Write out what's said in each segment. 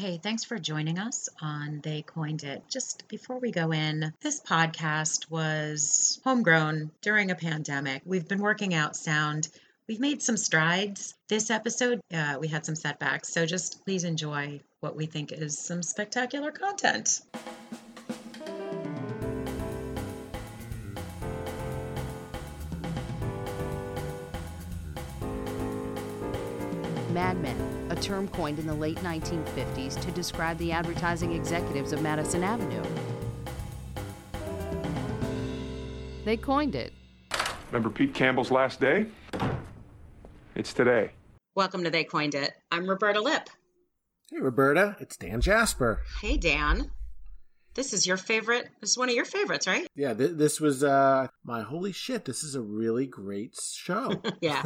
Hey, thanks for joining us on They Coined It. Just before we go in, this podcast was homegrown during a pandemic. We've been working out sound. We've made some strides. This episode, uh, we had some setbacks. So just please enjoy what we think is some spectacular content. Mad Men, term coined in the late 1950s to describe the advertising executives of Madison Avenue. They coined it. Remember Pete Campbell's last day? It's today. Welcome to They Coined It. I'm Roberta Lip. Hey, Roberta, it's Dan Jasper. Hey, Dan. This is your favorite. This is one of your favorites, right? Yeah, th- this was uh my holy shit. This is a really great show. yeah.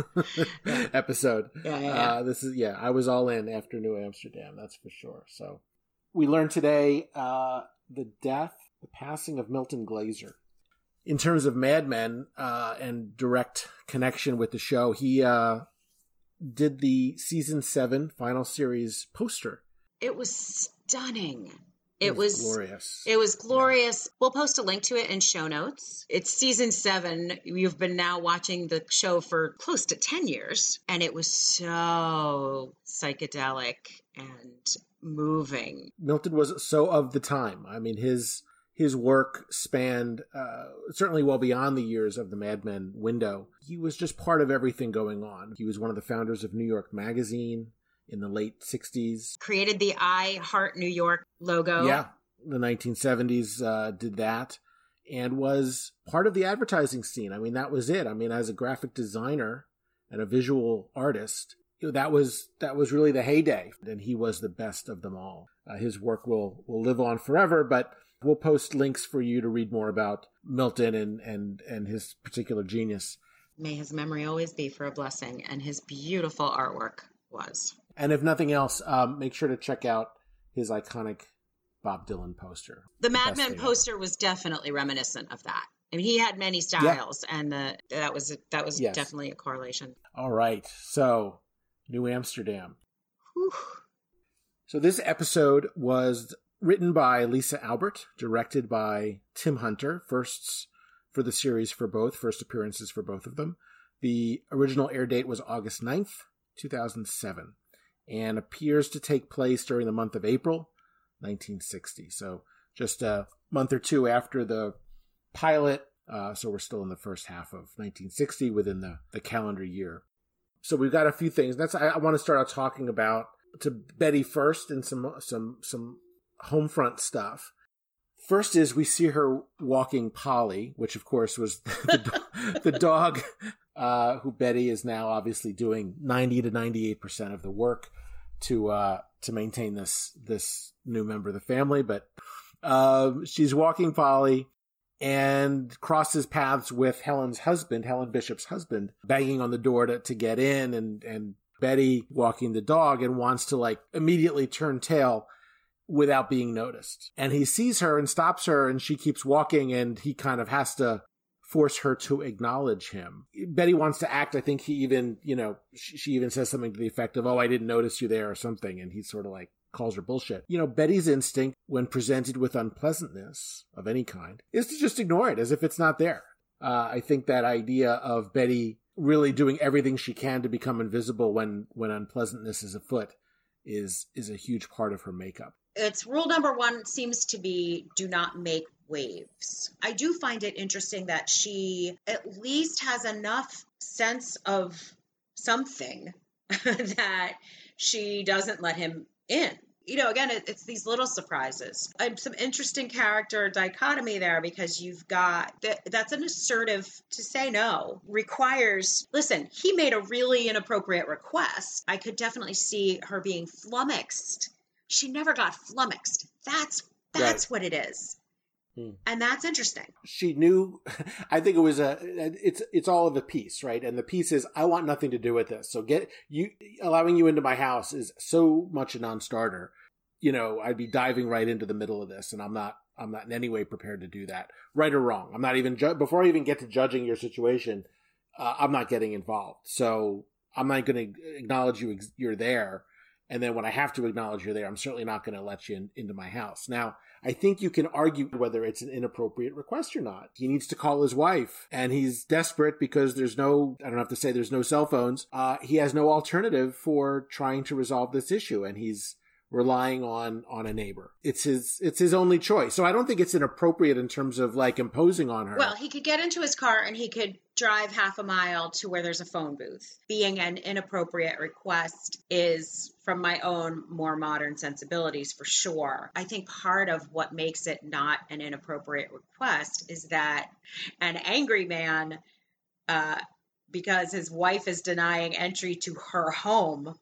Episode. Yeah, yeah, yeah. Uh, this is yeah. I was all in after New Amsterdam. That's for sure. So we learned today uh, the death, the passing of Milton Glaser. In terms of Mad Men uh, and direct connection with the show, he uh, did the season seven final series poster. It was stunning. It, was, glorious. It was glorious. We'll post a link to it in show notes. It's season seven. You've been now watching the show for close to 10 years, and it was so psychedelic and moving. Milton was so of the time. I mean, his his work spanned uh, certainly well beyond the years of the Mad Men window. He was just part of everything going on. He was one of the founders of New York Magazine in the late 60s. Created the I Heart New York logo. Yeah, the 1970s uh, did that and was part of the advertising scene. I mean, that was it. I mean, as a graphic designer and a visual artist, you know, that was that was really the heyday, and he was the best of them all. Uh, his work will will live on forever, but we'll post links for you to read more about Milton and and and his particular genius. May his memory always be for a blessing, and his beautiful artwork was. And if nothing else, um, make sure to check out his iconic Bob Dylan poster. The Mad Men poster was definitely reminiscent of that. I mean, he had many styles, yeah. and the, that was that was yes. definitely a correlation. All right, so New Amsterdam. Whew. So this episode was written by Lisa Albert, directed by Tim Hunter. Firsts for the series for both, first appearances for both of them. The original air date was August 9th, 2007 and appears to take place during the month of April 1960. So just a month or two after the pilot. Uh, so we're still in the first half of 1960 within the, the calendar year. So we've got a few things. That's I, I want to start out talking about to Betty first and some some some home front stuff. First is we see her walking Polly, which of course was the, the dog uh, who Betty is now obviously doing 90 to 98 percent of the work to uh, to maintain this this new member of the family. But uh, she's walking Polly and crosses paths with Helen's husband, Helen Bishop's husband, banging on the door to, to get in, and and Betty walking the dog and wants to like immediately turn tail without being noticed. And he sees her and stops her and she keeps walking and he kind of has to force her to acknowledge him. Betty wants to act. I think he even, you know, she, even says something to the effect of, Oh, I didn't notice you there or something. And he's sort of like, calls her bullshit. You know, Betty's instinct when presented with unpleasantness of any kind is to just ignore it as if it's not there. Uh, I think that idea of Betty really doing everything she can to become invisible when, when unpleasantness is afoot is, is a huge part of her makeup it's rule number one seems to be do not make waves. I do find it interesting that she at least has enough sense of something that she doesn't let him in. You know, again, it, it's these little surprises. And some interesting character dichotomy there because you've got that, that's an assertive to say no requires, listen, he made a really inappropriate request. I could definitely see her being flummoxed she never got flummoxed. That's that's right. what it is. Hmm. And that's interesting. She knew I think it was a it's it's all of the piece, right? And the piece is I want nothing to do with this. So get you allowing you into my house is so much a non-starter. You know, I'd be diving right into the middle of this and I'm not I'm not in any way prepared to do that. Right or wrong. I'm not even ju- before I even get to judging your situation, uh, I'm not getting involved. So I'm not going to acknowledge you you're there And then when I have to acknowledge you're there, I'm certainly not going to let you in, into my house. Now, I think you can argue whether it's an inappropriate request or not. He needs to call his wife and he's desperate because there's no, I don't have to say there's no cell phones. Uh, he has no alternative for trying to resolve this issue and he's relying on on a neighbor. It's his it's his only choice. So I don't think it's inappropriate in terms of like imposing on her. Well, he could get into his car and he could drive half a mile to where there's a phone booth. Being an inappropriate request is from my own more modern sensibilities for sure. I think part of what makes it not an inappropriate request is that an angry man uh, because his wife is denying entry to her home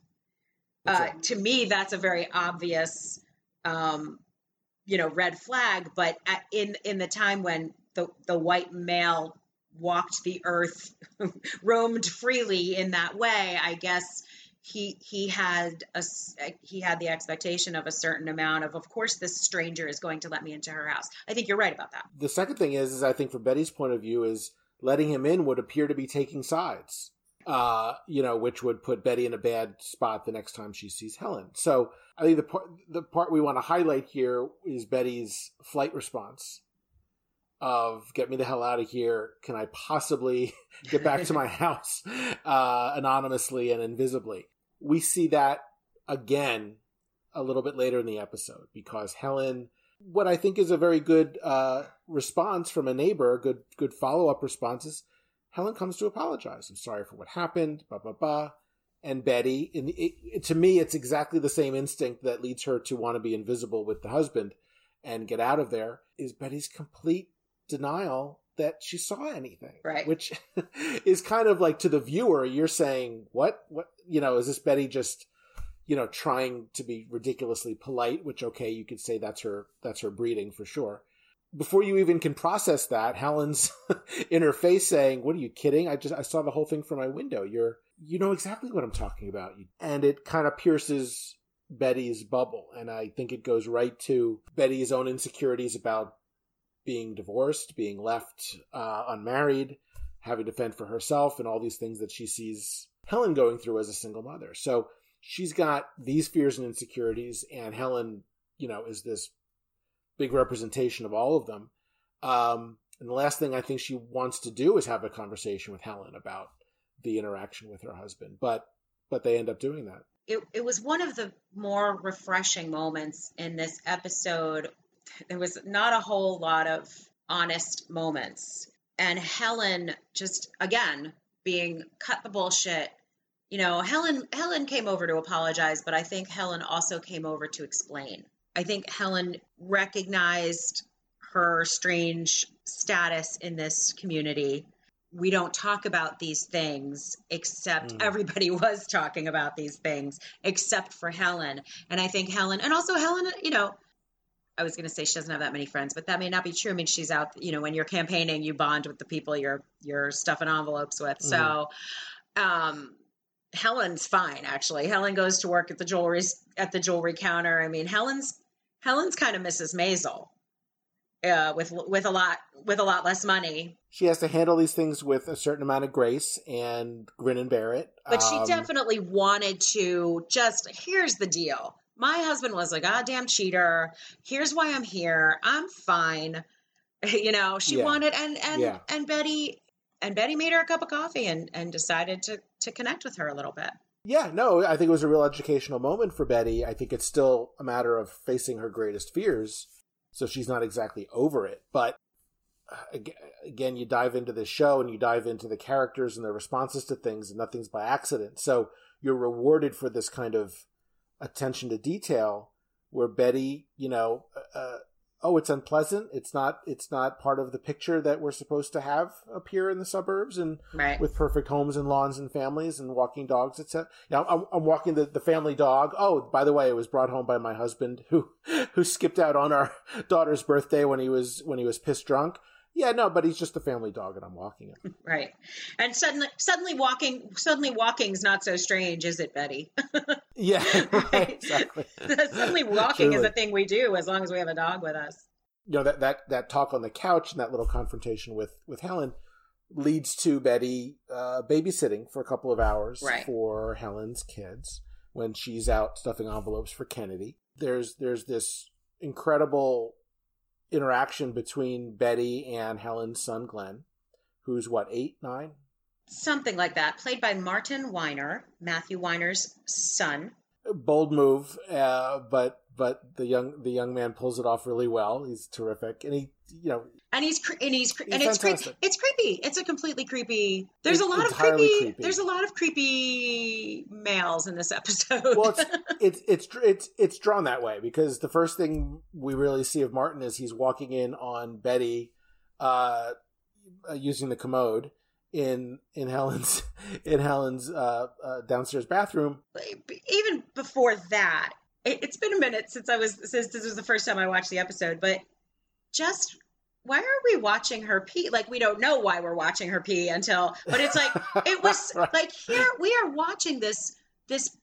uh, to me, that's a very obvious, um, you know, red flag. But at, in in the time when the the white male walked the earth, roamed freely in that way, I guess he he had a he had the expectation of a certain amount of of course this stranger is going to let me into her house. I think you're right about that. The second thing is is i think from betty's point of view is letting him in would appear to be taking sides uh, you know, which would put Betty in a bad spot the next time she sees Helen. So I think the part the part we want to highlight here is Betty's flight response of "Get me the hell out of here! Can I possibly get back to my house uh, anonymously and invisibly?" We see that again a little bit later in the episode because Helen what I think is a very good uh, response from a neighbor, good good follow up response is Helen comes to apologize. I'm sorry for what happened, blah, blah, blah. And Betty, in the, it, to me, it's exactly the same instinct that leads her to want to be invisible with the husband and get out of there is Betty's complete denial that she saw anything. Right. Which is kind of like to the viewer, you're saying, what, what, you know, is this Betty just, you know, trying to be ridiculously polite, which, okay, you could say that's her, that's her breeding for sure before you even can process that, Helen's in her face saying, "What are you kidding? I just I saw the whole thing from my window. You're you know exactly what I'm talking about." And it kind of pierces Betty's bubble, and I think it goes right to Betty's own insecurities about being divorced, being left uh, unmarried, having to fend for herself, and all these things that she sees Helen going through as a single mother. So she's got these fears and insecurities, and Helen, you know, is this big representation of all of them. Um, and the last thing I think she wants to do is have a conversation with Helen about the interaction with her husband, but but they end up doing that. It it was one of the more refreshing moments in this episode. There was not a whole lot of honest moments, and Helen just again being cut the bullshit. You know, Helen Helen came over to apologize, but I think Helen also came over to explain I think Helen recognized her strange status in this community. We don't talk about these things except mm. everybody was talking about these things except for Helen. And I think Helen, and also Helen, you know, I was going to say she doesn't have that many friends, but that may not be true. I mean, she's out, you know, when you're campaigning, you bond with the people you're you're stuffing envelopes with. Mm. So, um, Helen's fine actually. Helen goes to work at the jewelry at the jewelry counter. I mean, Helen's Helen's kind of Mrs. Maisel. Uh, with with a lot with a lot less money. She has to handle these things with a certain amount of grace and grin and bear it. But um, she definitely wanted to just here's the deal. My husband was a goddamn cheater. Here's why I'm here. I'm fine. You know, she yeah. wanted and and yeah. and Betty and Betty made her a cup of coffee and and decided to to connect with her a little bit. Yeah, no, I think it was a real educational moment for Betty. I think it's still a matter of facing her greatest fears, so she's not exactly over it. But uh, again, you dive into the show and you dive into the characters and their responses to things, and nothing's by accident. So you're rewarded for this kind of attention to detail where Betty, you know, uh, uh oh, it's unpleasant. It's not. It's not part of the picture that we're supposed to have up here in the suburbs and right. with perfect homes and lawns and families and walking dogs, etc. Now I'm, I'm walking the, the family dog. Oh, by the way, it was brought home by my husband who who skipped out on our daughter's birthday when he was when he was pissed drunk. Yeah, no, but he's just a family dog, and I'm walking him. Right, and suddenly, suddenly walking, suddenly walking is not so strange, is it, Betty? yeah, right, exactly. suddenly walking Truly. is a thing we do as long as we have a dog with us. You know that that that talk on the couch and that little confrontation with with Helen leads to Betty uh, babysitting for a couple of hours right. for Helen's kids when she's out stuffing envelopes for Kennedy. There's there's this incredible interaction between Betty and Helen's son Glenn, who's what eight nine something like that, played by Marten Weiner, Matthew Weiner's son. Bold move, uh, but but the young the young man pulls it off really well. He's terrific, and he you know and he's cre- and he's, cre- and it's creepy. It's creepy. It's a completely creepy. There's It's a lot of creepy, creepy. There's a lot of creepy males in this episode. well, it's, it's it's it's it's drawn that way because the first thing we really see of Marten is he's walking in on Betty, uh, uh, using the commode in in Helen's in Helen's uh, uh, downstairs bathroom. even before that, it, it's been a minute since I was since this was the first time I watched the episode, but just why are we watching her pee? Like we don't know why we're watching her pee until, but it's like it was Right. like here we are watching this this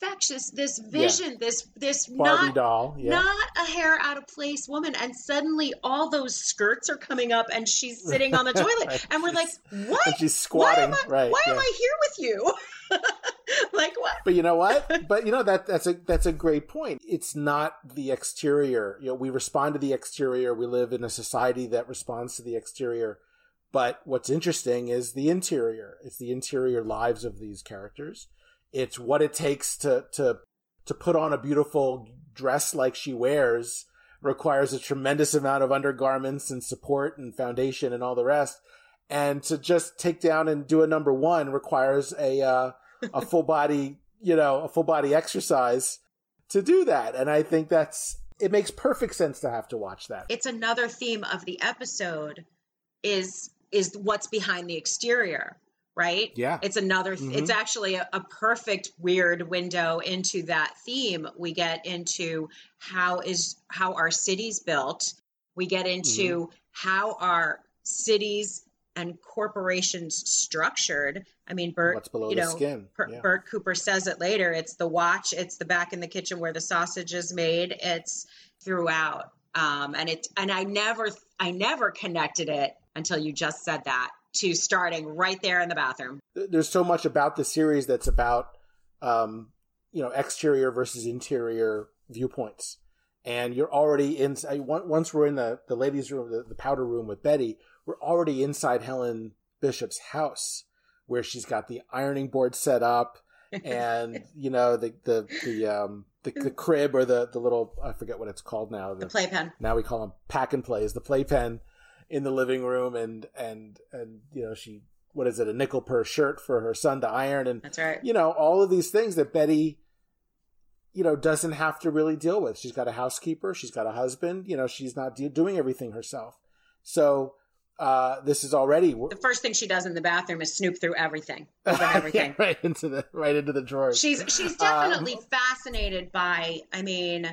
perfection, this vision, this this Barbie not doll. Yeah. not a hair out of place woman and suddenly all those skirts are coming up and she's sitting on the toilet and we're like what and she's why am I, right. why am. I here with you like what But you know what? but you know that that's a that's a great point. It's not the exterior. You know, we respond to the exterior. We live in a society that responds to the exterior. But what's interesting is the interior. It's the interior lives of these characters. It's what it takes to to to put on a beautiful dress like she wears requires a tremendous amount of undergarments and support and foundation and all the rest. And to just take down and do a number one requires a uh, a full body, you know, a full body exercise to do that. And I think that's it makes perfect sense to have to watch that. it's another theme of the episode is is what's behind the exterior right Yeah. it's another Mhm. it's actually a, a perfect weird window into that theme we get into how is how our cities built we get into Mm-hmm. how our cities and corporations structured i mean bert you the know Yeah. Bert Cooper says it later. It's the watch. It's the back in the kitchen where the sausage is made. It's throughout. Um, and it and I never I never connected it until you just said that to starting right there in the bathroom. There's so much about the series that's about, um, you know, exterior versus interior viewpoints. And you're already in. Once we're in the the ladies' room, the, the powder room with Betty, we're already inside Helen Bishop's house, where she's got the ironing board set up, and you know the the the um the, the crib or the the little I forget what it's called now. The playpen. now we call them pack and plays the playpen in the living room and and and you know she what is it a nickel per shirt for her son to iron and That's right. you know all of these things that betty you know doesn't have to really deal with she's got a housekeeper she's got a husband you know she's not de- doing everything herself so uh this is already The first thing she does in the bathroom is snoop through everything, everything. right into the right into the drawers She's she's Um, definitely fascinated by. I mean,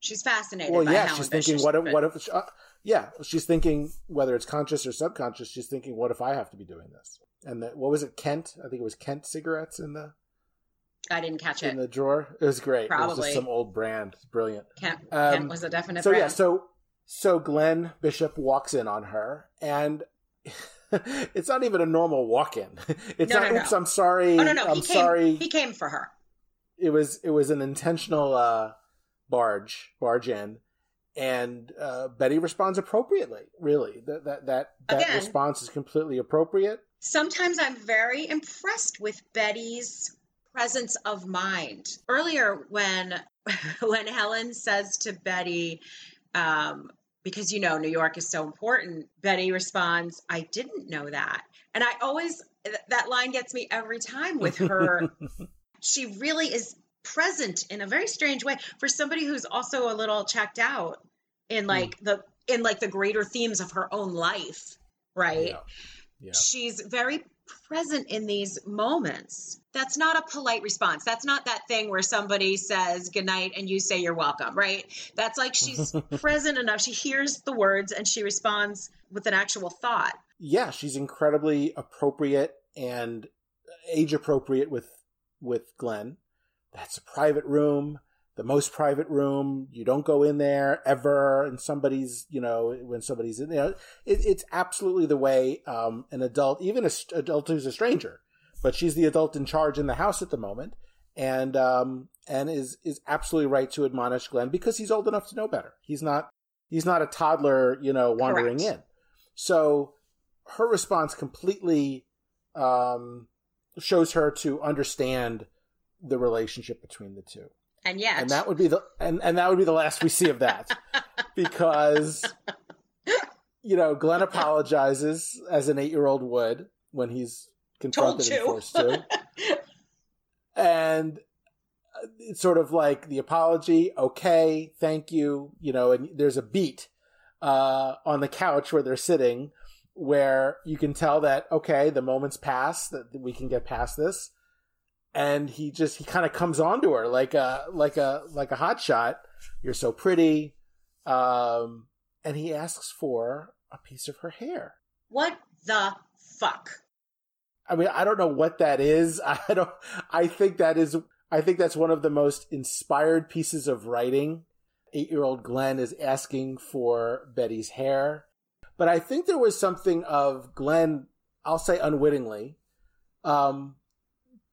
she's fascinated. well by yeah she's thinking what if what if uh, yeah she's thinking whether it's conscious or subconscious she's thinking what if i have to be doing this and that what was it kent i think it was kent cigarettes in the I didn't catch in it. In the drawer it was great it was Probably. just some old brand brilliant Kent, um, Kent was a definite. so brand. yeah so so glenn bishop walks in on her and it's not even a normal walk-in it's No, not no, no. oops i'm sorry oh no no, i'm he came. sorry He came for her. it was it was an intentional uh barge barge in and uh betty responds appropriately really that that that, that Again. response is completely appropriate Sometimes I'm very impressed with Betty's presence of mind. Earlier, when when Helen says to Betty, um, because you know New York is so important, Betty responds, "I didn't know that," and I always th- that line gets me every time with her. she really is present in a very strange way for somebody who's also a little checked out in hmm. like the in like the greater themes of her own life, right? yeah yeah she's very present in these moments. That's not a polite response. That's not that thing where somebody says goodnight and you say you're welcome, right? That's like she's present enough. She hears the words and she responds with an actual thought. yeah she's incredibly appropriate and age appropriate with with glenn that's a private room the most private room you don't go in there ever and somebody's you know when somebody's in there it, it's absolutely the way um, an adult even an adult who's a stranger but she's the adult in charge in the house at the moment and um, and is is absolutely right to admonish Glenn because he's old enough to know better. He's not he's not a toddler, you know, wandering Correct. in. So her response completely um, shows her to understand the relationship between the two, And yet, and that would be the and and that would be the last we see of that. Because you know Glenn apologizes as an eight year old would when he's confronted and forced to. And it's sort of like the apology okay thank you you know and there's a beat uh, on the couch where they're sitting where you can tell that okay the moment's passed that we can get past this and he just he kind of comes onto her like a like a like a hot shot you're so pretty um and he asks for a piece of her hair what the fuck? I mean, I don't know what that is. I don't. I think that is. I think that's one of the most inspired pieces of writing. Eight-year-old Glenn is asking for Betty's hair, but I think there was something of Glenn. I'll say unwittingly, um,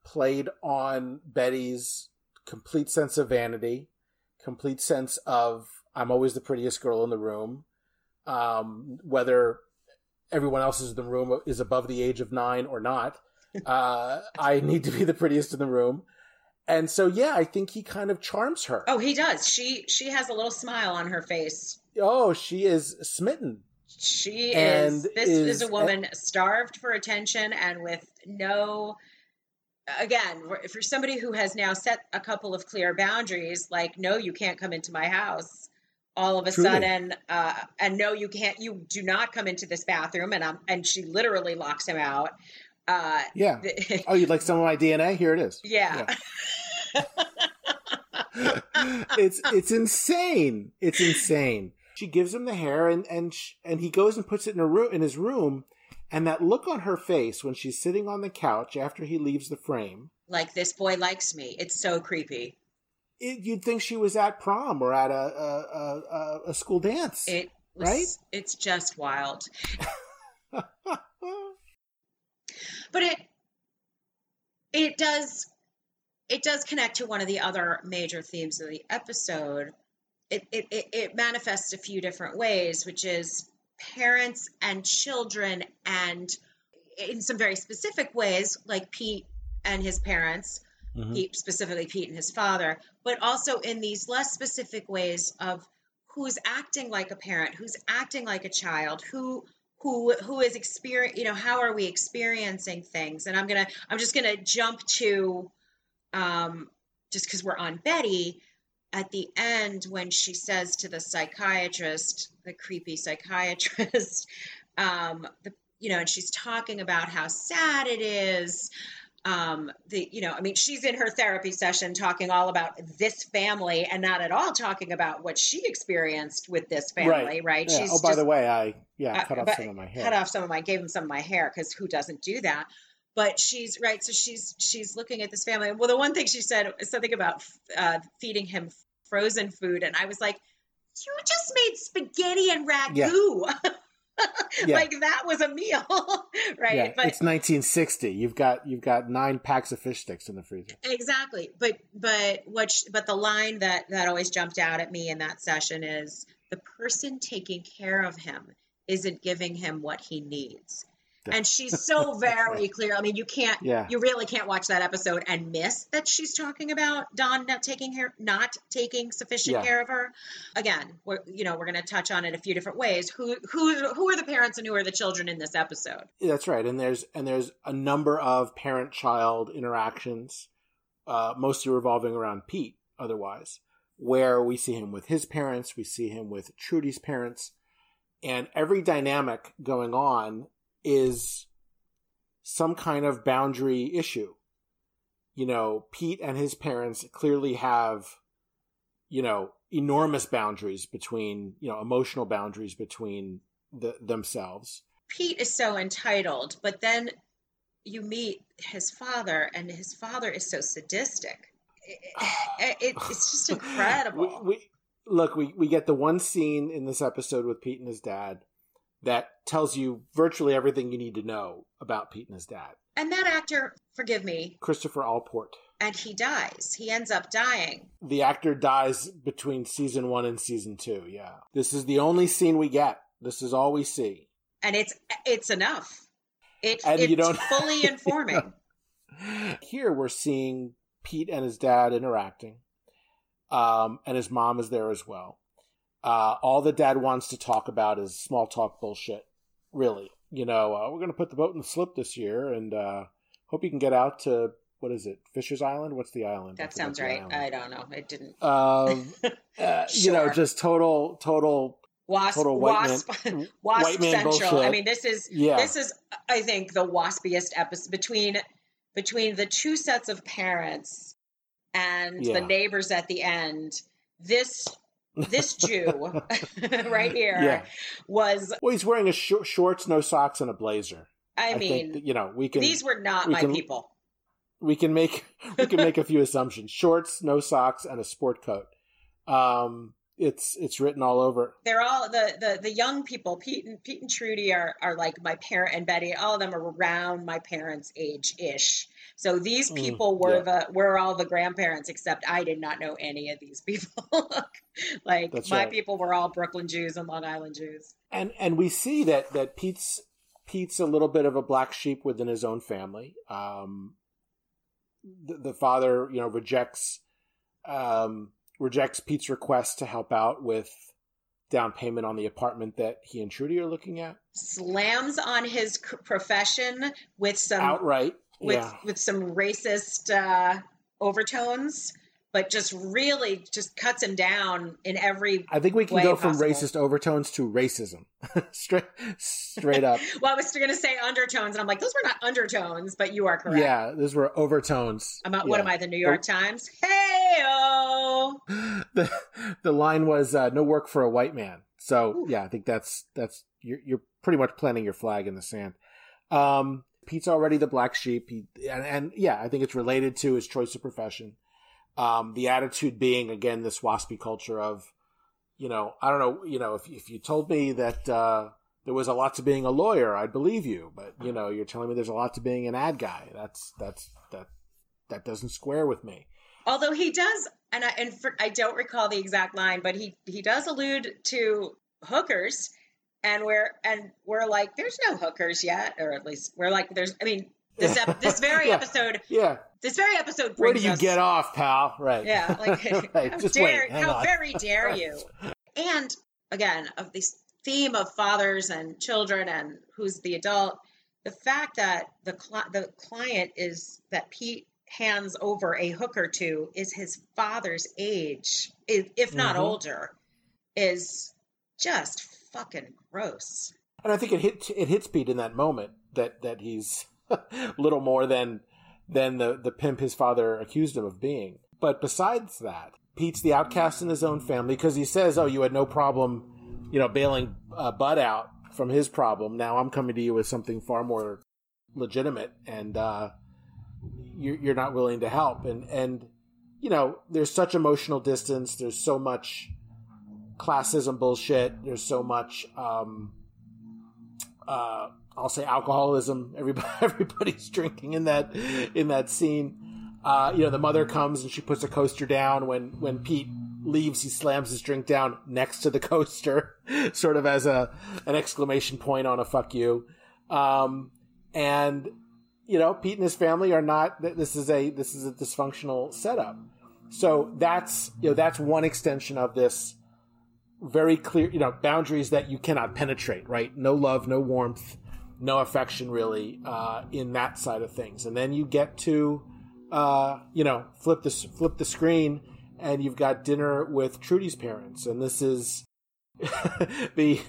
played on Betty's complete sense of vanity, complete sense of I'm always the prettiest girl in the room, um, whether everyone else in the room is above the age of nine or not. Uh, I need to be the prettiest in the room. And so, yeah, I think he kind of charms her. Oh, he does. She she has a little smile on her face. Oh, she is smitten. She And is. This is- is, a woman starved for attention and with no. Again, for somebody who has now set a couple of clear boundaries, like no, you can't come into my house. All of a Truly. sudden, uh, and no, you can't. You do not come into this bathroom, and um, and she literally locks him out. Uh, Yeah. the- Oh, you'd like some of my DNA? Here it is. yeah. it's it's insane. It's insane. She gives him the hair, and and sh- and he goes and puts it in a room in his room, and that look on her face when she's sitting on the couch after he leaves the frame. like this boy likes me. It's so creepy. It, you'd think she was at prom or at a a, a, a- school dance. It was, Right? It's just wild. but it it does it does connect to one of the other major themes of the episode it, it, it manifests a few different ways which is parents and children and in some very specific ways like pete and his parents Mhm. pete specifically pete and his father but also in these less specific ways of who's acting like a parent who's acting like a child who who who is experience you know how are we experiencing things and i'm gonna i'm just gonna jump to um just because we're on betty at the end when she says to the psychiatrist the creepy psychiatrist um the you know and she's talking about how sad it is um the you know i mean she's in her therapy session talking all about this family and not at all talking about what she experienced with this family right, Yeah. she's oh, by just the way, I yeah uh, cut off some of my hair. cut off some of my gave him some of my hair because who doesn't do that but she's right so she's she's looking at this family well the one thing she said is something about uh, feeding him frozen food and i was like you just made spaghetti and ragu Yeah. like that was a meal right yeah, but it's 1960. You've got you've got nine packs of fish sticks in the freezer. exactly but but what sh- but the line that that always jumped out at me in that session is the person taking care of him isn't giving him what he needs and she's so very clear i mean you can't Yeah. you really can't watch that episode and miss that she's talking about don not taking care not taking sufficient Yeah. care of her again we're you know we're going to touch on it a few different ways who who who are the parents and who are the children in this episode That's right, and there's and there's a number of parent-child interactions, uh, mostly revolving around Pete. Otherwise, where we see him with his parents, we see him with Trudy's parents, and every dynamic going on is some kind of boundary issue. You know, Pete and his parents clearly have, you know, enormous boundaries between, you know, emotional boundaries between the, themselves. Pete is so entitled, but then you meet his father, and his father is so sadistic. It- it- it's just incredible. we, we look we, we get the one scene in this episode with pete and his dad that tells you virtually everything you need to know about pete and his dad And that actor, forgive me, Christopher Allport. and he dies. He ends up dying. The actor dies between season one and season two. Yeah. This is the only scene we get. This is all we see. And it's it's enough. It, And it's you don't- fully informing. Here we're seeing Pete and his dad interacting, um, and his mom is there as well. Uh, all the dad wants to talk about is small talk bullshit. Really, you know, uh, we're going to put the boat in the slip this year, and uh, hope you can get out to what is it, Fisher's Island? What's the island? That sounds right. island. I don't know. It didn't. Um, uh, You know, just total, total. Wasp, Total white wasp, man- wasp central. I mean, this is Yeah. this is I think the waspiest episode between between the two sets of parents and Yeah. the neighbors at the end. This this Jew right here Yeah. was. Well, he's wearing a sh- shorts, no socks, and a blazer. I, I mean, that, you know we can these were not we my can- people. we can make we can make a few assumptions. Shorts, no socks, and a sport coat. Um, it's it's written all over. They're all the, the the young people. Pete and Pete and Trudy are are like my parent and Betty. All of them are around my parents' age ish. So these Mm, people were yeah. the were all the grandparents, except I did not know any of these people. like That's my right. people were all Brooklyn Jews and Long Island Jews. And and we see that that Pete's Pete's a little bit of a black sheep within his own family. Um, the, the father, you know, rejects um, rejects Pete's request to help out with down payment on the apartment that he and Trudy are looking at Slams on his c- profession with some outright. with yeah, with some racist uh, overtones, but just really just cuts him down in every I think we can go from possible. racist overtones to racism, straight straight up. Well, I was going to say undertones, and I'm like, those were not undertones, but you are correct. Yeah, those were overtones. I'm not, yeah. What am I, the New York Times? Hey, oh. The the line was uh, "No work for a white man." So yeah, I think that's that's you're you're pretty much planting your flag in the sand. Um, Pete's already the black sheep, he, and, and yeah, I think it's related to his choice of profession. Um, the attitude being again this waspy culture of, you know, I don't know, you know, if if you told me that uh, there was a lot to being a lawyer, I'd believe you, but you know, you're telling me there's a lot to being an ad guy. That's that's that that doesn't square with me. Although he does, and I and for, I don't recall the exact line, but he he does allude to hookers, and we're and we're like, there's no hookers yet, or at least we're like, there's. I mean, this ep- this very Yeah. episode, Yeah, this very episode. Where do you us- get off, pal? Right. Yeah, like Right, how just dare, wait, how on. very dare you? And again, of this theme of fathers and children and who's the adult, the fact that the cli- the client is that Pete hands over a hook or two is his father's age, if if not Mhm. older, is just fucking gross. And I think it hit it hits Pete in that moment that that he's little more than than the the pimp his father accused him of being. But besides that, Pete's the outcast in his own family because he says, "Oh, you had no problem, you know, bailing uh, Bud out from his problem. Now I'm coming to you with something far more legitimate, and uh, you're, not willing to help." And and you know, there's such emotional distance. There's so much classism bullshit. There's so much. Um, uh, I'll say alcoholism. Everybody, everybody's drinking in that in that scene. Uh, you know, the mother comes and she puts a coaster down. When when Pete leaves, he slams his drink down next to the coaster, sort of as a an exclamation point on a "fuck you." Um, and you know, Pete and his family are not. This is a this is a dysfunctional setup. So that's you know that's one extension of this very clear, you know, boundaries that you cannot penetrate, right? No love, no warmth, no affection really uh, in that side of things. And then you get to, uh, you know, flip the flip the screen, and you've got dinner with Trudy's parents, and this is the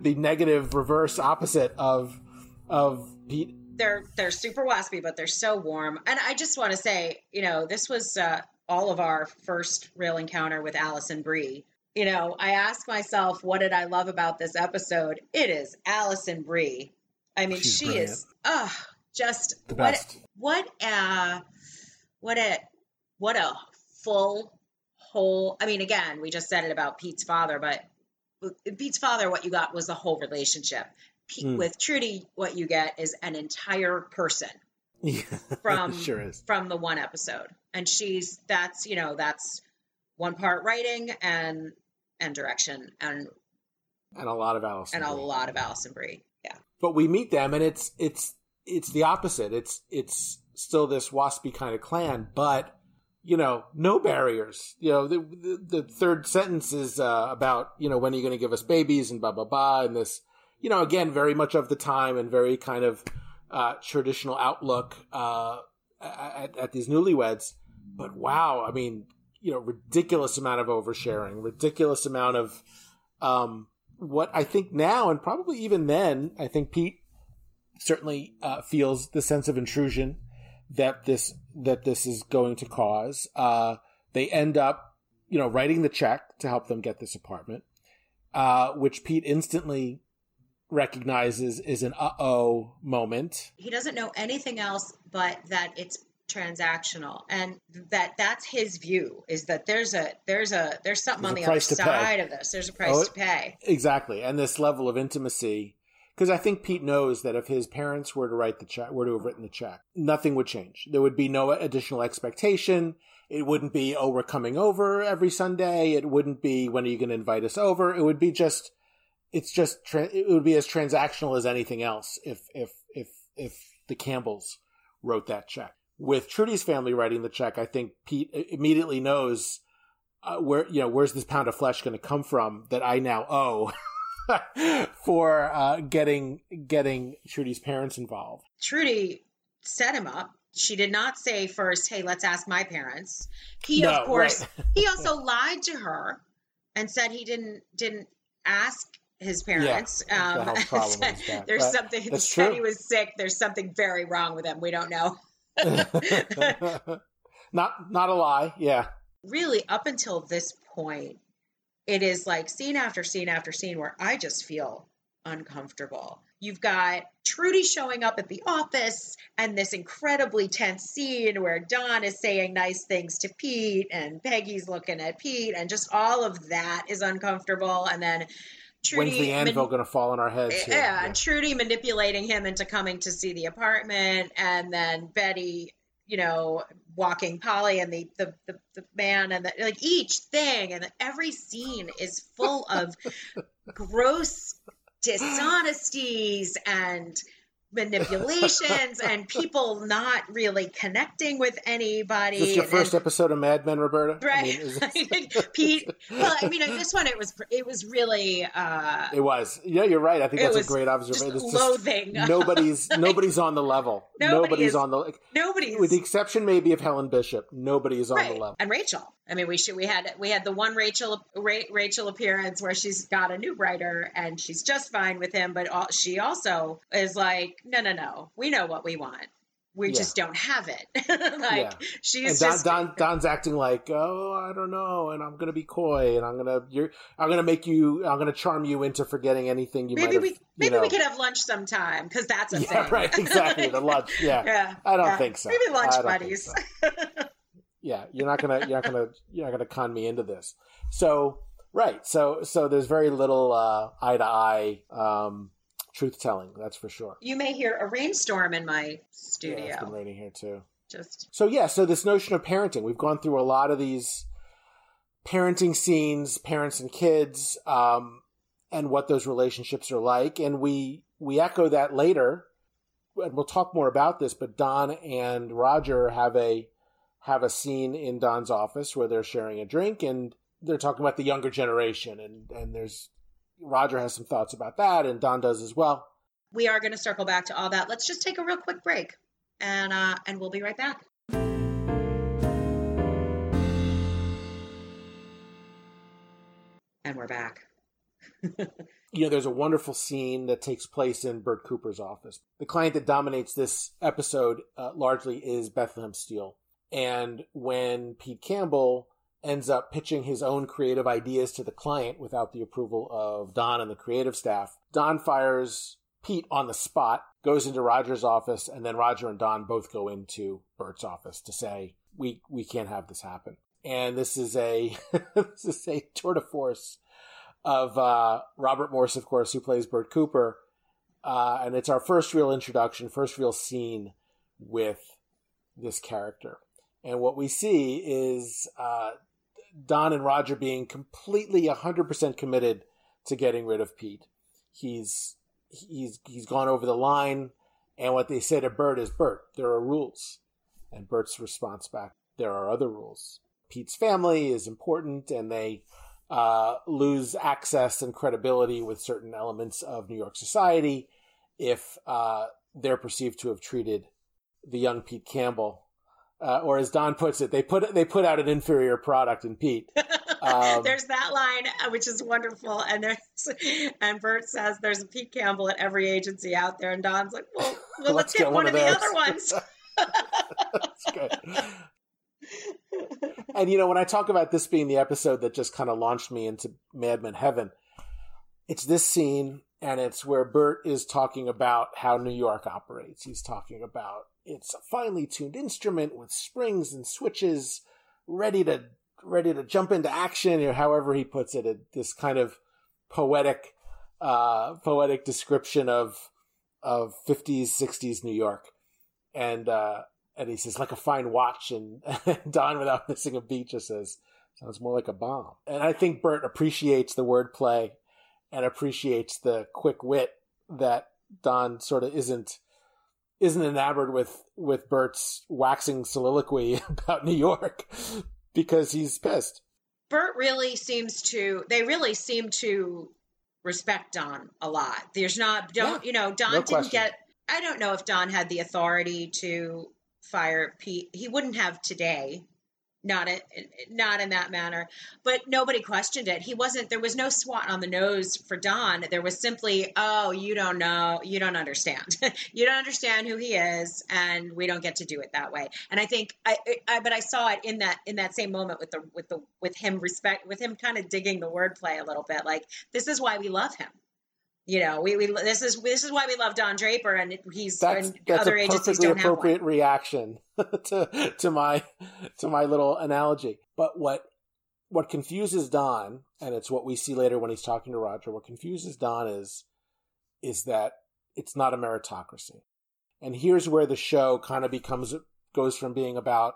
the negative reverse opposite of of Pete. They're they're super waspy, but they're so warm. And I just want to say, you know, this was uh, all of our first real encounter with Alison Brie. You know, I asked myself, what did I love about this episode? It is Alison Brie. I mean, She's she brilliant. is, uh, just The what, best. what a, what a, what a full, whole. I mean, again, we just said it about Pete's father, but with Pete's father, what you got was the whole relationship. Mm. With Trudy, what you get is an entire person Yeah, from sure from the one episode. And she's that's, you know, that's one part writing and and direction and and a lot of Alison. and a lot of Alison Brie. Yeah. But we meet them, and it's it's it's the opposite. It's it's still this waspy kind of clan, but you know, no barriers. You know, the the, the third sentence is uh, about you know when are you going to give us babies and blah blah blah, and this you know again very much of the time and very kind of uh, traditional outlook uh, at, at these newlyweds. But wow, I mean, you know, ridiculous amount of oversharing, ridiculous amount of um, what I think now, and probably even then, I think Pete certainly uh, feels the sense of intrusion that this that this is going to cause. Uh, they end up, you know, writing the check to help them get this apartment, uh, which Pete instantly recognizes is an uh oh moment. He doesn't know anything else but that it's transactional and that that's his view is that there's a there's a there's something There's on the other side of this there's a price Oh, to pay Exactly, and this level of intimacy. Because I think Pete knows that if his parents were to write the check, were to have written the check, nothing would change. There would be no additional expectation. It wouldn't be, oh, we're coming over every Sunday. It wouldn't be, when are you going to invite us over? It would be just, it's just, tra- it would be as transactional as anything else if, if, if, if the Campbells wrote that check. With Trudy's family writing the check, I think Pete immediately knows uh, where, you know, where's this pound of flesh going to come from that I now owe. for uh, getting getting Trudy's parents involved. Trudy set him up she did not say first hey let's ask my parents he No, of course right. he also lied to her and said he didn't didn't ask his parents the um, problem said is that. there's something that's said true. he was sick there's something very wrong with him we don't know not not a lie. Yeah. really up until this point it is like scene after scene after scene where i just feel uncomfortable you've got trudy showing up at the office and this incredibly tense scene where don is saying nice things to pete and peggy's looking at pete and just all of that is uncomfortable and then trudy When's the anvil man- going to fall on our heads? here? yeah, and Trudy manipulating him into coming to see the apartment, and then Betty, you know, walking Polly and the the the, the man, and the, like each thing, and every scene is full of gross dishonesties and manipulations and people not really connecting with anybody. Is this your and- first episode of Mad Men, Roberta? I Right, mean, this- Pete. Well, I mean, this one it was it was really uh, It was. Yeah, you're right. I think that's a great just observation. It's loathing. nobody's nobody's on the level. Nobody nobody's is- on the like, nobody's with the exception maybe of Helen Bishop. Nobody is on right. the level. And Rachel. I mean, we should we had we had the one Rachel Ra- Rachel appearance where she's got a new writer and she's just fine with him, but all, she also is like, no, no, no, we know what we want. We Yeah. just don't have it. like Yeah. she's and Don, just Don, Don's acting like, oh, I don't know, and I'm gonna be coy, and I'm gonna, you're, I'm gonna make you, I'm gonna charm you into forgetting anything you might maybe we maybe know. we could have lunch sometime because that's a Yeah, thing. right, exactly. The lunch, yeah. yeah, I don't yeah. think so. Maybe lunch I don't think buddies. so. Yeah, you're not gonna, you're not gonna, you're not gonna con me into this. So, right, so, so there's very little uh, eye to eye um, truth telling. That's for sure. you may hear a rainstorm in my studio. Yeah, it's been raining here too. Just So yeah, so this notion of parenting, we've gone through a lot of these parenting scenes, parents and kids, um, and what those relationships are like, and we we echo that later, and we'll talk more about this. But Don and Roger have a have a scene in Don's office where they're sharing a drink, and they're talking about the younger generation, and and there's Roger has some thoughts about that, and Don does as well. we are going to circle back to all that. Let's just take a real quick break, and uh, and we'll be right back. And we're back. you know, there's a wonderful scene that takes place in Bert Cooper's office. The client that dominates this episode uh, largely is Bethlehem Steel. And when Pete Campbell ends up pitching his own creative ideas to the client without the approval of Don and the creative staff, Don fires Pete on the spot, goes into Roger's office, and then Roger and Don both go into Bert's office to say, "We we can't have this happen." And this is a this is a tour de force of uh, Robert Morse, of course, who plays Bert Cooper, uh, and it's our first real introduction, first real scene with this character. And what we see is uh, Don and Roger being completely 100% committed to getting rid of Pete. He's he's he's gone over the line, and what they say to Bert is, "Bert, there are rules." And Bert's response back, "There are other rules. Pete's family is important, and they uh, lose access and credibility with certain elements of New York society if uh, they're perceived to have treated the young Pete Campbell uh, or as Don puts it, they put they put out an inferior product in Pete. Um, there's that line, uh, which is wonderful, and there's and Bert says there's a Pete Campbell at every agency out there, and Don's like, well, well let's, let's get, one, of, of the other ones. That's good. and you know, when I talk about this being the episode that just kind of launched me into Mad Men Heaven, it's this scene, and it's where Bert is talking about how New York operates. He's talking about it's a finely tuned instrument with springs and switches ready to ready to jump into action or however he puts it, this kind of poetic uh, poetic description of of 50s 60s New York. And uh, and he says like a fine watch. And, and Don without missing a beat just says sounds more like a bomb. And I think Bert appreciates the wordplay and appreciates the quick wit that Don sort of isn't isn't enamored with with Bert's waxing soliloquy about New York because he's pissed. Bert really seems to they really seem to respect Don a lot. There's not don't yeah, you know Don no didn't question. get I don't know if Don had the authority to fire Pete. He wouldn't have today not it not in that manner. But nobody questioned it. He wasn't there was no swat on the nose for don. There was simply oh you don't know. You don't understand. You don't understand who he is and we don't get to do it that way. And i think I, I but i saw it in that in that same moment with the with the with him respect with him kind of digging the wordplay a little bit like this is why we love him you know, we, we this is this is why we love Don Draper, and he's that's, and that's other a agencies perfectly appropriate reaction to to my to my little analogy. But what what confuses Don, and it's what we see later when he's talking to Roger. What confuses Don is is that it's not a meritocracy, and here's where the show kind of becomes goes from being about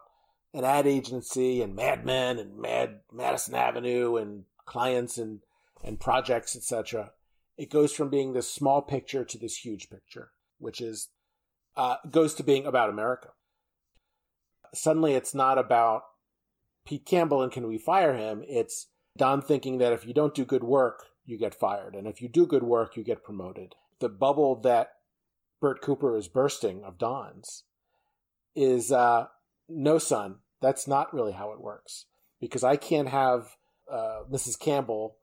an ad agency and Mad Men and Mad Madison Avenue and clients and and projects, etc it goes from being this small picture to this huge picture, which is uh, goes to being about America. Suddenly, it's not about Pete Campbell and can we fire him. It's Don thinking that if you don't do good work, you get fired, and if you do good work, you get promoted. The bubble that Bert Cooper is bursting of Don's is uh, no, son. That's not really how it works because I can't have uh, Mrs. Campbell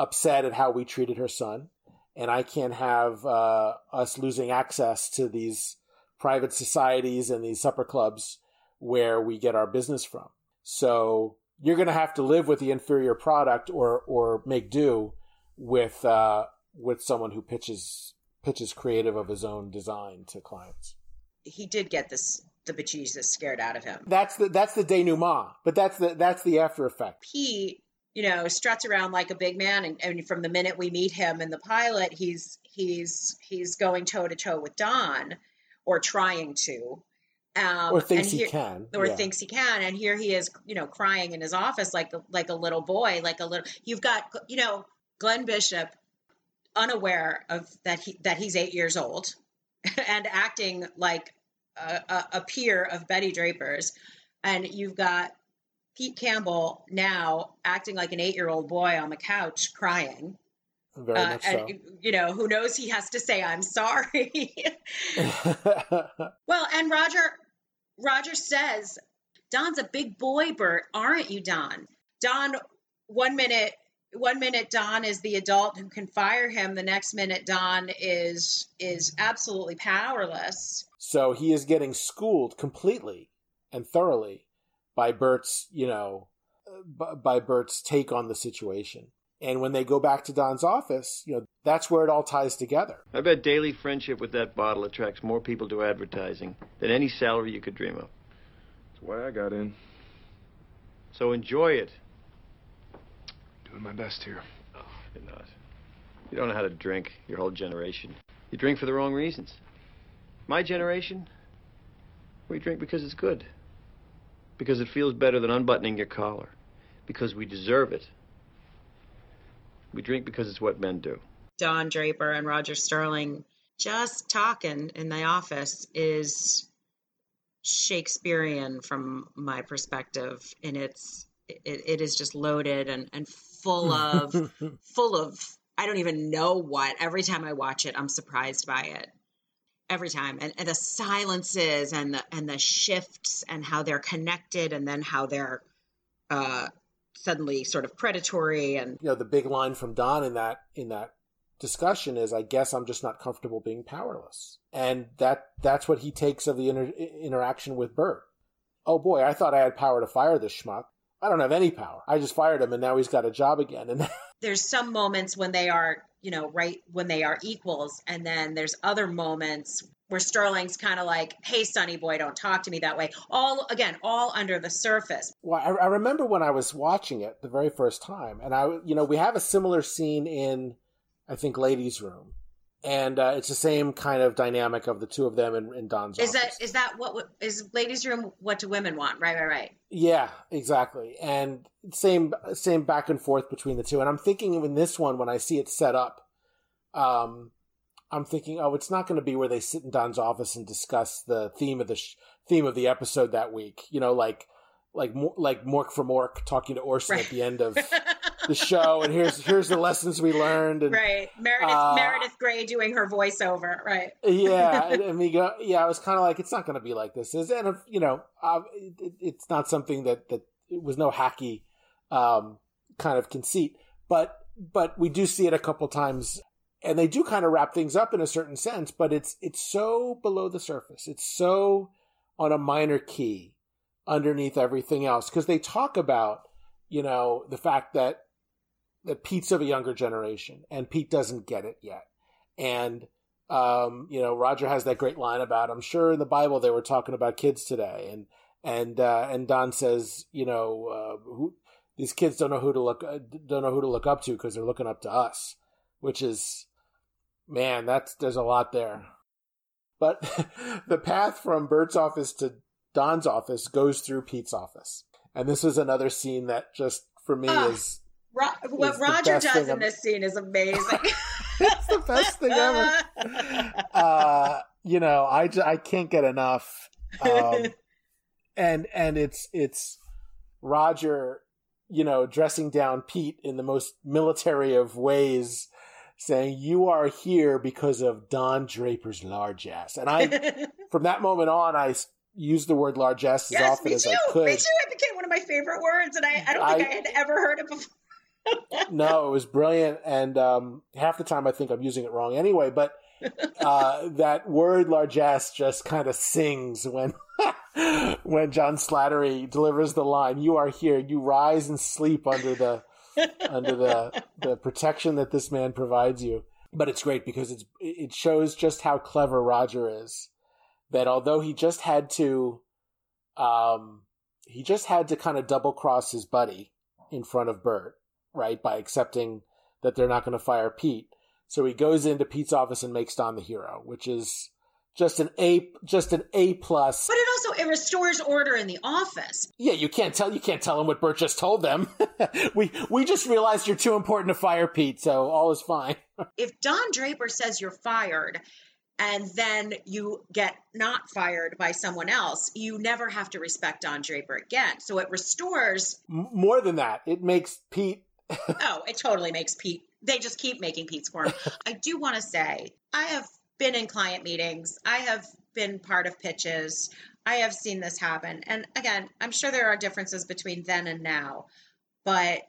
upset at how we treated her son, and I can't have uh, us losing access to these private societies and these supper clubs where we get our business from. So you're going to have to live with the inferior product or or make do with uh, with someone who pitches pitches creative of his own design to clients. He did get this the bejesus scared out of him. That's the that's the denouement, but that's the that's the after effect. Pete you know, struts around like a big man. And, and from the minute we meet him in the pilot, he's he's he's going toe to toe with Don, or trying to. Um, or thinks he can, or yeah. thinks he can, and here he is, you know, crying in his office like like a little boy, like a little. You've got, you know, Glenn Bishop, unaware of that he that he's eight years old, and acting like a, a, a peer of Betty Draper's, and you've got Pete Campbell now acting like an eight year old boy on the couch crying. Very uh, much and, so. You know, who knows he has to say, I'm sorry. well, and Roger, Roger says, Don's a big boy, Bert, aren't you, Don? Don, one minute, one minute Don is the adult who can fire him. The next minute Don is is absolutely powerless. So he is getting schooled completely and thoroughly by Bert's, you know, by Bert's take on the situation. And when they go back to Don's office, you know, that's where it all ties together. I bet daily friendship with that bottle attracts more people to advertising than any salary you could dream of. That's why I got in. So enjoy it. Doing my best here. Oh, you're not. You don't know how to drink, your whole generation. You drink for the wrong reasons. My generation, We drink because it's good. Because it feels better than unbuttoning your collar. Because we deserve it. We drink because it's what men do. Don Draper and Roger Sterling just talking in the office is Shakespearean from my perspective, and it's it, it is just loaded and and full of full of I don't even know what. Every time I watch it, I'm surprised by it. Every time, and, and the silences and the and the shifts and how they're connected, and then how they're uh, suddenly sort of predatory and you know the big line from Don in that in that discussion is I guess I'm just not comfortable being powerless. And that that's what he takes of the inter- interaction with Bert. Oh boy, I thought I had power to fire this schmuck. I don't have any power. I just fired him and now he's got a job again. And there's some moments when they are, you know, right when they are equals and then there's other moments where Sterling's kind of like, "Hey, Sonny boy, don't talk to me that way." All again, all under the surface. Well, I, I, remember when I was watching it the very first time, and I, you know, we have a similar scene in, I think, Ladies' Room, and uh, it's the same kind of dynamic of the two of them in, in Don's. Is office. that is that what is Ladies' Room? What do women want? Right, right, right. Yeah, exactly, and same same back and forth between the two. And I'm thinking in this one when I see it set up. Um, I'm thinking, oh, it's not going to be where they sit in Don's office and discuss the theme of the sh- theme of the episode that week. You know, like like like Mork from Ork talking to Orson right. at the end of the show, and here's here's the lessons we learned. And, right, Meredith uh, Meredith Grey doing her voiceover. Right. yeah, and, and we go. Yeah, I was kind of like, it's not going to be like this, is it? And if, you know, uh, it, it's not something that that it was no hacky um, kind of conceit, but but we do see it a couple times and they do kind of wrap things up in a certain sense, but it's it's so below the surface. It's so on a minor key underneath everything else. Because they talk about you know the fact that that Pete's of a younger generation and Pete doesn't get it yet, and um, you know Roger has that great line about I'm sure in the Bible they were talking about kids today, and and uh, and Don says you know uh, who, these kids don't know who to look uh, don't know who to look up to because they're looking up to us, which is Man, that's there's a lot there. But the path from Bert's office to Don's office goes through Pete's office. And this is another scene that just for me uh, is Ro- what is Roger does in this scene is amazing. it's the best thing ever. Uh, you know, I, I can't get enough. Um, and and it's it's Roger, you know, dressing down Pete in the most military of ways saying you are here because of Don Draper's large ass. And I, from that moment on, I used the word large ass as yes, often as too. I could. Me too. It became one of my favorite words, and I, I don't think I, I had ever heard it before. no, it was brilliant, and um, half the time I think I'm using it wrong anyway. But uh, that word largesse just kind of sings when when John Slattery delivers the line, "You are here. You rise and sleep under the." under the the protection that this man provides you. But it's great because it's it shows just how clever Roger is. That although he just had to, um, he just had to kind of double cross his buddy in front of Bert, right, by accepting that they're not going to fire Pete. So he goes into Pete's office and makes Don the hero, which is just an A, just an A plus. But it also it restores order in the office. Yeah, you can't tell you can't tell them what Bert just told them. we we just realized you're too important to fire Pete, so all is fine. if Don Draper says you're fired, and then you get not fired by someone else, you never have to respect Don Draper again. So it restores. More than that, it makes Pete. oh, it totally makes Pete. They just keep making Pete squirm. I do want to say I have been in client meetings. I have been part of pitches. I have seen this happen. And again, I'm sure there are differences between then and now, but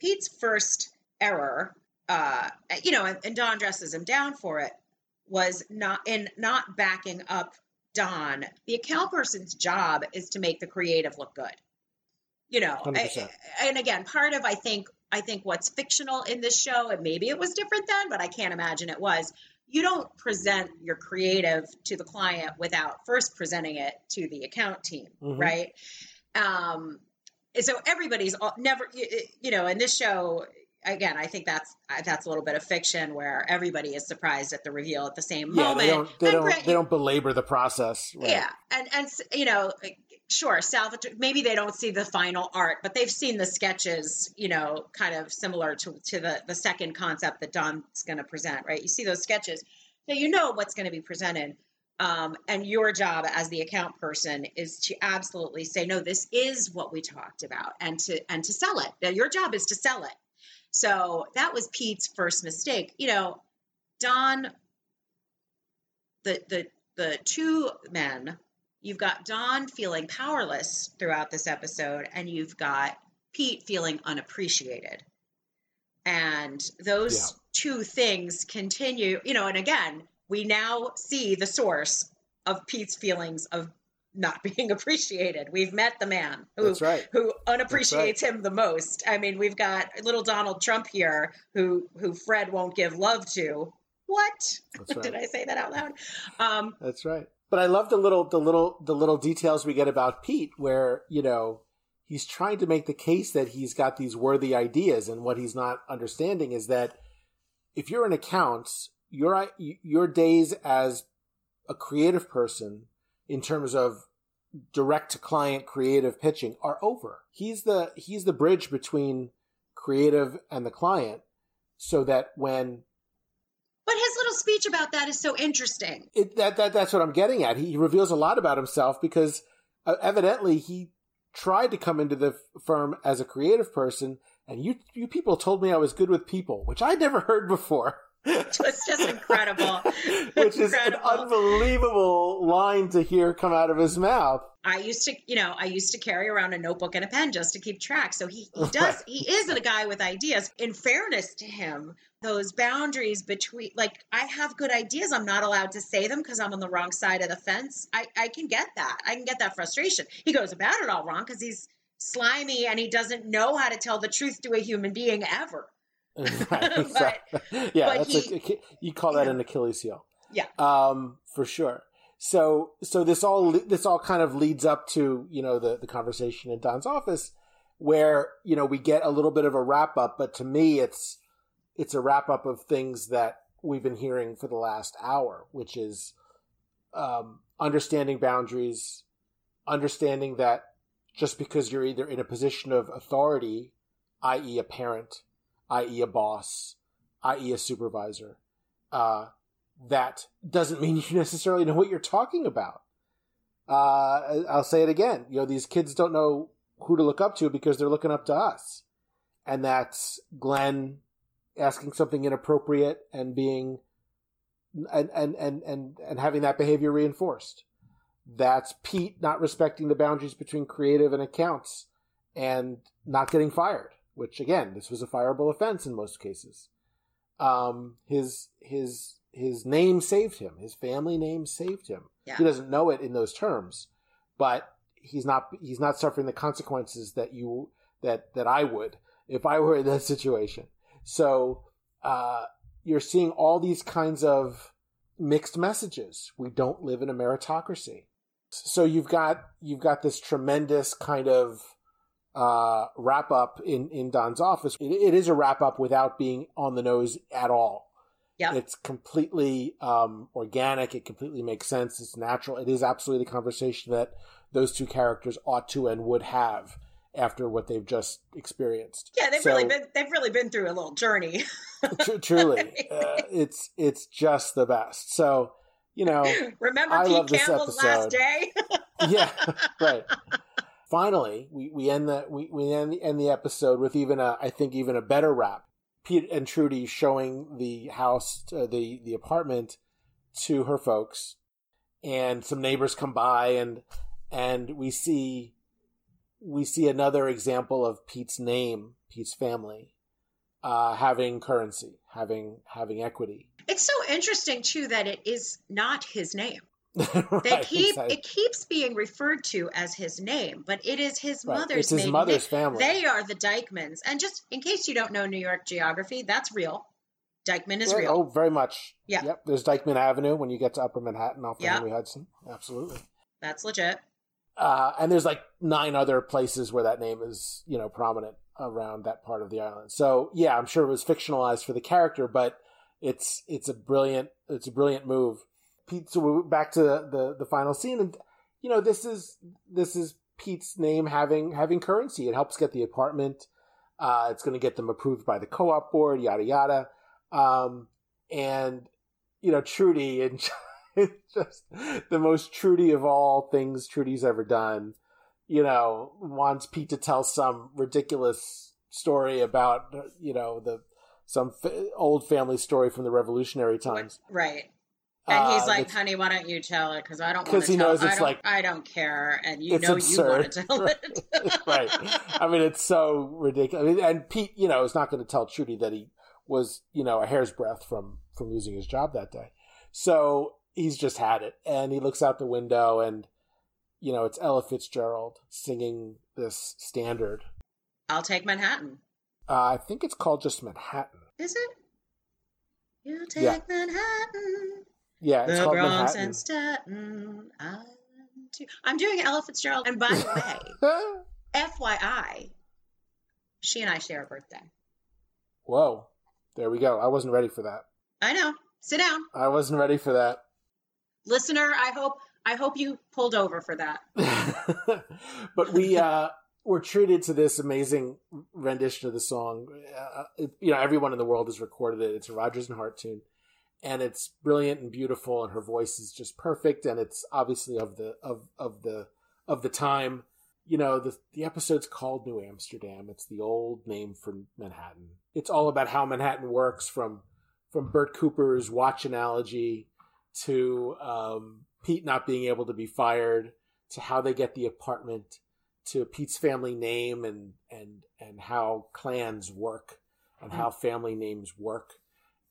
Pete's first error, uh, you know, and, and Don dresses him down for it, was not in not backing up Don. The account person's job is to make the creative look good. You know, I, and again, part of I think I think what's fictional in this show, and maybe it was different then, but I can't imagine it was, you don't present your creative to the client without first presenting it to the account team, mm-hmm. right? Um, so everybody's all, never, you, you know, in this show, again, I think that's that's a little bit of fiction where everybody is surprised at the reveal at the same Yeah, moment. they don't they And don't they don't belabor the process. Right. yeah, and and you know, sure, Salvatore. Maybe they don't see the final art, but they've seen the sketches. You know, kind of similar to to the the second concept that Don's going to present. Right? You see those sketches, so you know what's going to be presented. Um, and your job as the account person is to absolutely say, no, this is what we talked about, and to and to sell it. Now, your job is to sell it. So that was Pete's first mistake. You know, Don, the the the two men, you've got Don feeling powerless throughout this episode, and you've got Pete feeling unappreciated. And those Yeah. two things continue, you know, and again, we now see the source of Pete's feelings of not being appreciated. We've met the man who right. who unappreciates him the most. I mean, we've got little Donald Trump here who who Fred won't give love to. What? Right. Did I say that out loud? Um, That's right. But I love the little the little the little details we get about Pete where, you know, he's trying to make the case that he's got these worthy ideas and what he's not understanding is that if you're an accounts, your your days as a creative person in terms of direct to client creative pitching are over. He's the he's the bridge between creative and the client so that when but his little speech about that is so interesting. it, that, that that's what I'm getting at. He, reveals a lot about himself because uh, evidently he tried to come into the f- firm as a creative person, and you you people told me I was good with people, which I'd never heard before. It's just incredible. which is an unbelievable line to hear come out of his mouth. I used to, you know, I used to carry around a notebook and a pen just to keep track. So he, he does, he is a guy with ideas. In fairness to him, those boundaries between, like, I have good ideas. I'm not allowed to say them because I'm on the wrong side of the fence. I, I can get that. I can get that frustration. He goes about it all wrong because he's slimy and he doesn't know how to tell the truth to a human being ever. Right, But- exactly. yeah, that's he- a, you call that yeah. an Achilles heel. Yeah. um, for sure. So, so this all this all kind of leads up to you know the the conversation in Don's office, where you know we get a little bit of a wrap up, but to me it's it's a wrap up of things that we've been hearing for the last hour, which is um, understanding boundaries, understanding that just because you're either in a position of authority, i.e., a parent, i.e., a boss, i.e., a supervisor, uh, that doesn't mean you necessarily know what you're talking about. Uh, I'll say it again. You know, these kids don't know who to look up to because they're looking up to us. And that's Glenn asking something inappropriate and being and and and and, and having that behavior reinforced. That's Pete not respecting the boundaries between creative and accounts and not getting fired, which again, this was a fireable offense in most cases. Um, his his his name saved him. His family name saved him. Yeah. He doesn't know it in those terms, but he's not he's not suffering the consequences that you that that I would if I were in that situation. So uh, you're seeing all these kinds of mixed messages. We don't live in a meritocracy. So you've got you've got this tremendous kind of uh, wrap up in in Don's office. It, it is a wrap up without being on the nose at all. Yeah. It's completely um, organic. It completely makes sense. It's natural. It is absolutely the conversation that those two characters ought to and would have after what they've just experienced. Yeah, they've So- really been, they've really been through a little journey. Tr- truly, uh, it's it's just the best. So you know, Remember I Pete Campbell's last day? yeah, right. Finally, we, we end the we, we end end the episode with even a I think even a better wrap. Pete and Trudy showing the house, uh, the the apartment, to her folks, and some neighbors come by and and we see we see another example of Pete's name, Pete's family, uh, having currency, having having equity. It's so interesting too that it is not his name. Right, They keep exactly. it keeps being referred to as his name, but it is his Right, mother's it's his mother's name. family. They are the Dyckmans. And just in case you don't know New York geography, that's real. Dyckman is Yeah, real. Oh, very much. Yeah. Yep. There's Dyckman Avenue when you get to Upper Manhattan off the Henry Hudson. Absolutely. That's legit. Uh, and there's like nine other places where that name is, you know, prominent. around that part of the island. So yeah, I'm sure it was fictionalized for the character, but it's it's a brilliant it's a brilliant move. Pete, so we're back to the, the, final scene, and you know this is this is Pete's name having having currency. It helps get the apartment. Uh, it's going to get them approved by the co-op board, yada yada. Um, and you know Trudy and just the most Trudy of all things Trudy's ever done. You know, wants Pete to tell some ridiculous story about you know the some f- old family story from the Revolutionary times. Right. And he's Uh, like, "Honey, why don't you tell it? Because I don't want 'Cause to he tell. knows I it's don't, like- I don't care, and you know absurd. you want to tell it. right. I mean, it's so ridiculous. I mean, and Pete, you know, is not going to tell Trudy that he was, you know, a hair's breadth from from losing his job that day. So he's just had it, and he looks out the window, and you know, it's Ella Fitzgerald singing this standard. I'll take Manhattan. Uh, I think it's called just Manhattan. Is it? You take Yeah. Manhattan, Yeah, it's the called Bronx Manhattan. and Staten Island. Too. I'm doing Ella Fitzgerald, and by the way, FYI, she and I share a birthday. Whoa, there we go. I wasn't ready for that. I know. Sit down, I wasn't ready for that. listener. I hope I hope you pulled over for that. but we uh were treated to this amazing rendition of the song. Uh, you know, everyone in the world has recorded it. It's a Rodgers and Hart tune, and it's brilliant and beautiful, and her voice is just perfect, and it's obviously of the of of the of the time. You know, the the episode's called New Amsterdam. It's the old name for Manhattan. It's all about how Manhattan works from from Bert Cooper's watch analogy to um, Pete not being able to be fired to how they get the apartment to Pete's family name and and and how clans work and how family names work.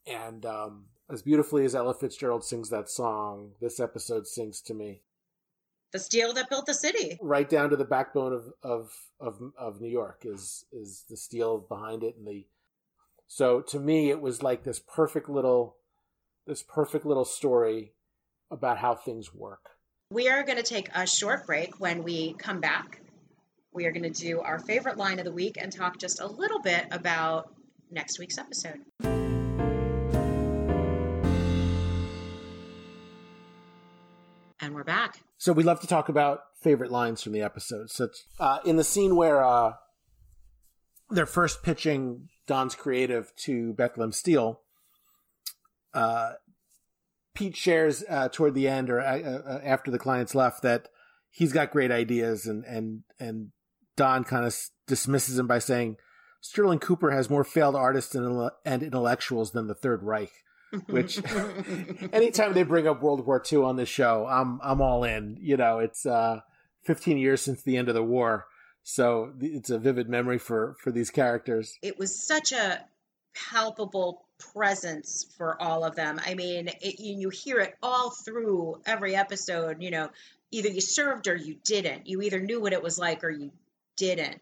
And um, as beautifully as Ella Fitzgerald sings that song, this episode sings to me The steel that built the city. right down to the backbone of of of, of New York is is the steel behind it and the so to me it was like this perfect little this perfect little story about how things work. We are going to take a short break. When we come back, we are going to do our favorite line of the week and talk just a little bit about next week's episode. And we're back. So we love to talk about favorite lines from the episode. Such uh, in the scene where uh, they're first pitching Don's creative to Bethlehem Steel, uh, Pete shares uh, toward the end or uh, uh, after the clients left that he's got great ideas, and and and Don kind of dismisses him by saying Sterling Cooper has more failed artists and intellectuals than the Third Reich. Which anytime they bring up World War II on this show, I'm I'm all in. You know, it's uh, 15 years since the end of the war, so it's a vivid memory for for these characters. it was such a palpable presence for all of them. I mean, it, you, you hear it all through every episode. You know, either you served or you didn't. You either knew what it was like or you didn't.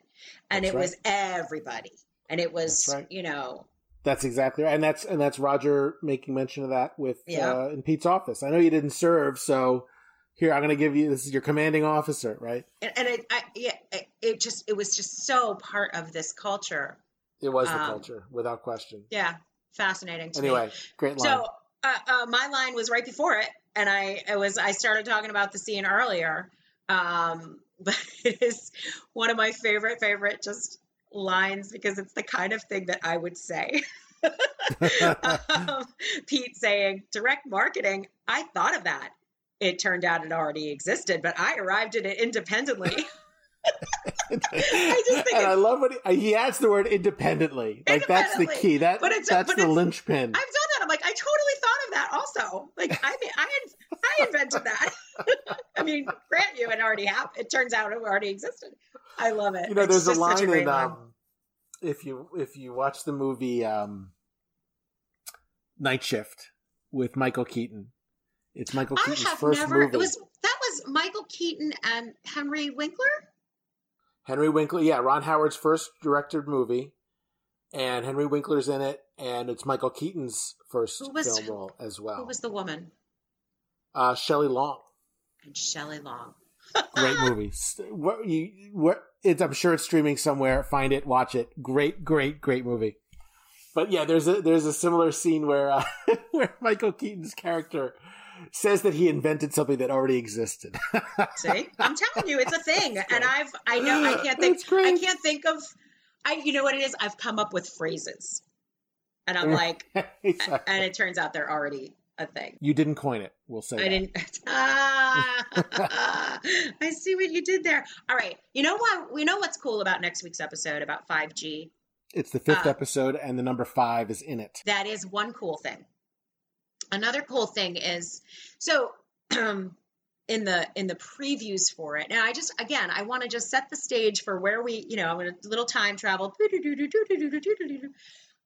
And That's it right. was everybody. And it was, right. you know, That's exactly right, and that's and that's Roger making mention of that with Yeah. uh, in Pete's office. I know you didn't serve, so here I'm going to give you this is your commanding officer, right? and, and it, I, yeah, it, it just, it was just so part of this culture. It was the Um, culture, without question. Yeah, fascinating. To me. Anyway, great line. So uh, uh, my line was right before it, and I it was I started talking about the scene earlier, um, but it is one of my favorite favorite just lines because it's the kind of thing that I would say. um, Pete saying direct marketing. I thought of that. It turned out it already existed, but I arrived at it independently. I just think and I love what he, he adds the word independently. Like that's the key. That But it's- that's but the it's- linchpin. I've done that. I'm like, I totally that also. Like, I mean, I I invented that. I mean, grant you, it already happened. It turns out it already existed. I love it. you know, there's a line great in line. um, if you if you watch the movie um, Night Shift with Michael Keaton. It's Michael I Keaton's have first never. movie. It was that was Michael Keaton and Henry Winkler. Henry Winkler, yeah, Ron Howard's first directed movie, and Henry Winkler's in it, and it's Michael Keaton's first was- film role as well. Who was the woman? uh, Shelley Long. And Shelley Long. Great movie. What you what? It's I'm sure it's streaming somewhere. Find it, watch it. Great, great, great movie. But yeah, there's a there's a similar scene where uh, where Michael Keaton's character says that he invented something that already existed. See, I'm telling you, it's a thing, and I've I know I can't think I can't think of I you know what it is. I've come up with phrases, and I'm like, exactly. and it turns out they're already a thing. You didn't coin it. We'll say. I that. didn't. Ah, I see what you did there. All right. You know what? We know what's cool about next week's episode about 5G. It's the fifth uh, episode, and the number five is in it. That is one cool thing. Another cool thing is so. in the in the previews for it. And I just again, I want to just set the stage for where we, you know, I'm going to little time travel.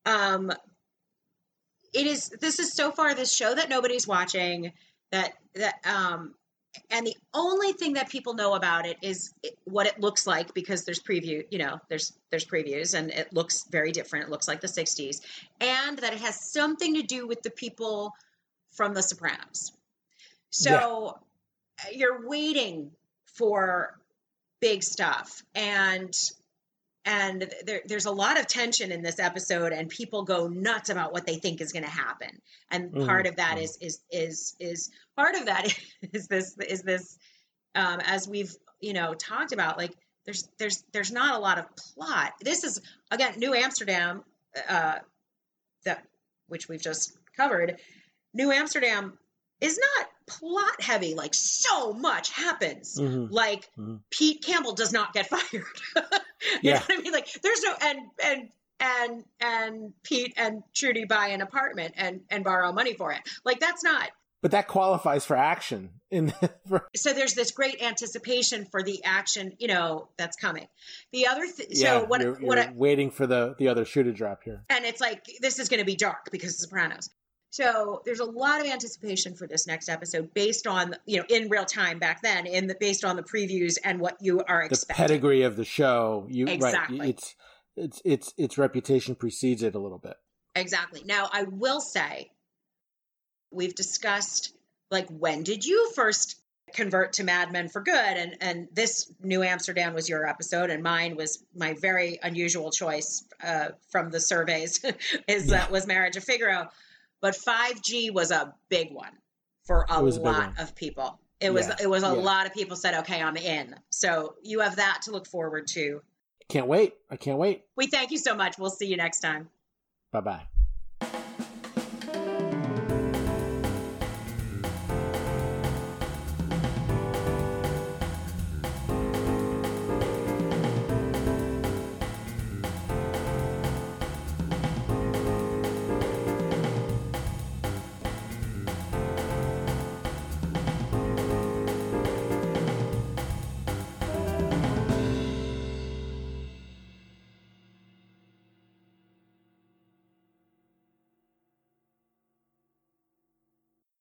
Um, it is this is so far this show that nobody's watching that that um and the only thing that people know about it is what it looks like because there's preview you know there's there's previews and it looks very different it looks like the 60s and that it has something to do with the people from the sopranos so yeah. you're waiting for big stuff and and there, there's a lot of tension in this episode and people go nuts about what they think is going to happen and mm-hmm. part of that mm-hmm. is is is is part of that is this is this um, as we've you know talked about like there's there's there's not a lot of plot this is again new amsterdam uh that which we've just covered new amsterdam is not plot heavy like so much happens mm-hmm. like mm-hmm. pete campbell does not get fired you yeah. know what i mean? Like there's no and and and and pete and trudy buy an apartment and and borrow money for it. Like that's not. But that qualifies for action in for... so there's this great anticipation for the action you know that's coming. The other th- yeah, so what you're, you're what I, waiting for the the other shoe to drop here. And it's like this is going to be dark because of sopranos so there's a lot of anticipation for this next episode based on you know in real time back then in the based on the previews and what you are expecting. The pedigree of the show, you exactly. right? It's it's it's its reputation precedes it a little bit. Exactly. Now I will say we've discussed like when did you first convert to Mad Men for good and and this New Amsterdam was your episode and mine was my very unusual choice uh, from the surveys is yeah. that was Marriage of Figaro but 5G was a big one for a lot a of people. It was yeah. it was a yeah. lot of people said, "Okay, I'm in." So you have that to look forward to. Can't wait. I can't wait. We thank you so much. We'll see you next time. Bye bye.